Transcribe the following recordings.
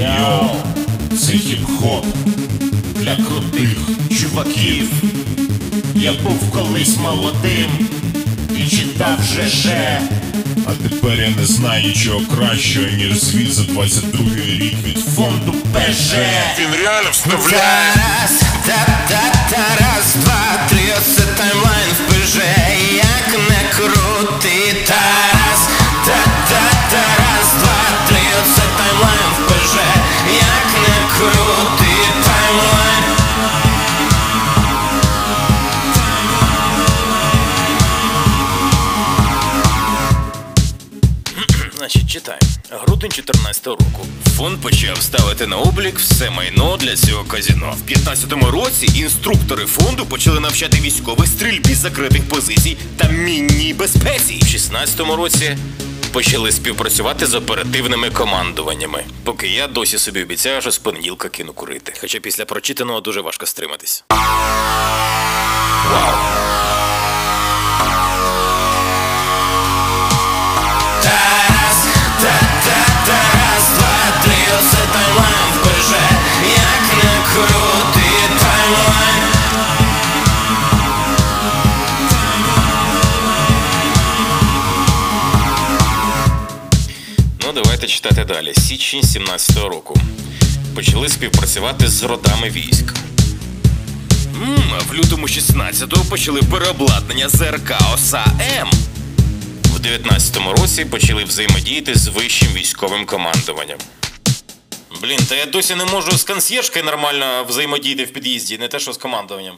Yo, це хіп-хоп для крутих чуваків. Я був колись молодим і читав ЖЖ. А тепер я не знаю нічого кращого, ніж звіт за 22 рік від фонду ПЖ. Він реально вставляє. Раз, та-та-та, раз, два, три, оце таймлайн в ПЖ Як не крути Тарас Значить, читай. Грудень 14 року. Фонд почав ставити на облік все майно для цього казіно. В 15-му році інструктори фонду почали навчати військових стрільбі з закритих позицій та мінній безпеці. В 16-му році почали співпрацювати з оперативними командуваннями. Поки я досі собі обіцяю, що з понеділка кину курити. Хоча після прочитаного дуже важко стриматись. Вау! Ну, давайте читати далі. Січень 17-го року. Почали співпрацювати з родами військ. М, а в лютому 16-го почали переобладнання ЗРК ОСА М. В 19-му році почали взаємодіяти з вищим військовим командуванням. Блін, та я досі не можу з консьєржкою нормально взаємодіяти в під'їзді, не те, що з командуванням.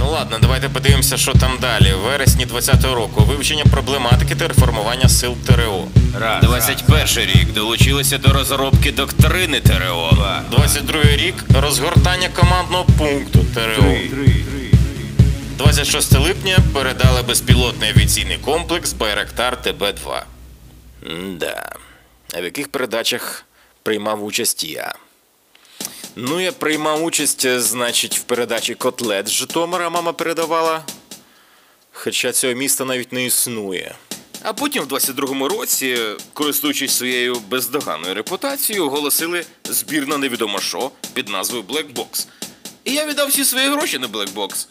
Ну ладно, давайте подивимося, що там далі. В вересні 20-го року вивчення проблематики та реформування сил ТРО. 21 рік долучилися до розробки доктрини ТРО. 22 рік розгортання командного пункту ТРО. 26 липня передали безпілотний авіаційний комплекс Байрактар ТБ-2. Да. А в яких передачах приймав участь я? Ну, я приймав участь, е, значить, в передачі Котлет з Житомира мама передавала. Хоча цього міста навіть не існує. А потім в 22-му році, користуючись своєю бездоганною репутацією, оголосили збір на невідомо що під назвою Black Box. І я віддав всі свої гроші на Black Box.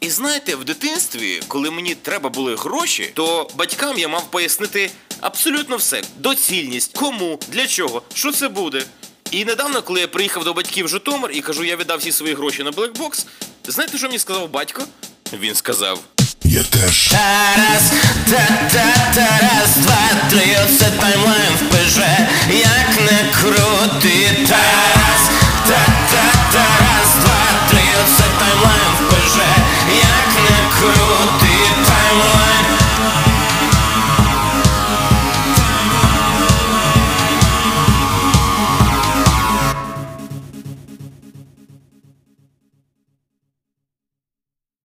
І знаєте, в дитинстві, коли мені треба були гроші, то батькам я мав пояснити абсолютно все: доцільність, кому, для чого, що це буде. І недавно, коли я приїхав до батьків в Житомир і кажу, я віддав всі свої гроші на Блекбокс, знаєте, що мені сказав батько? Він сказав: Я теж. Тарас, та-та-та, раз, два, три, оце таймлайн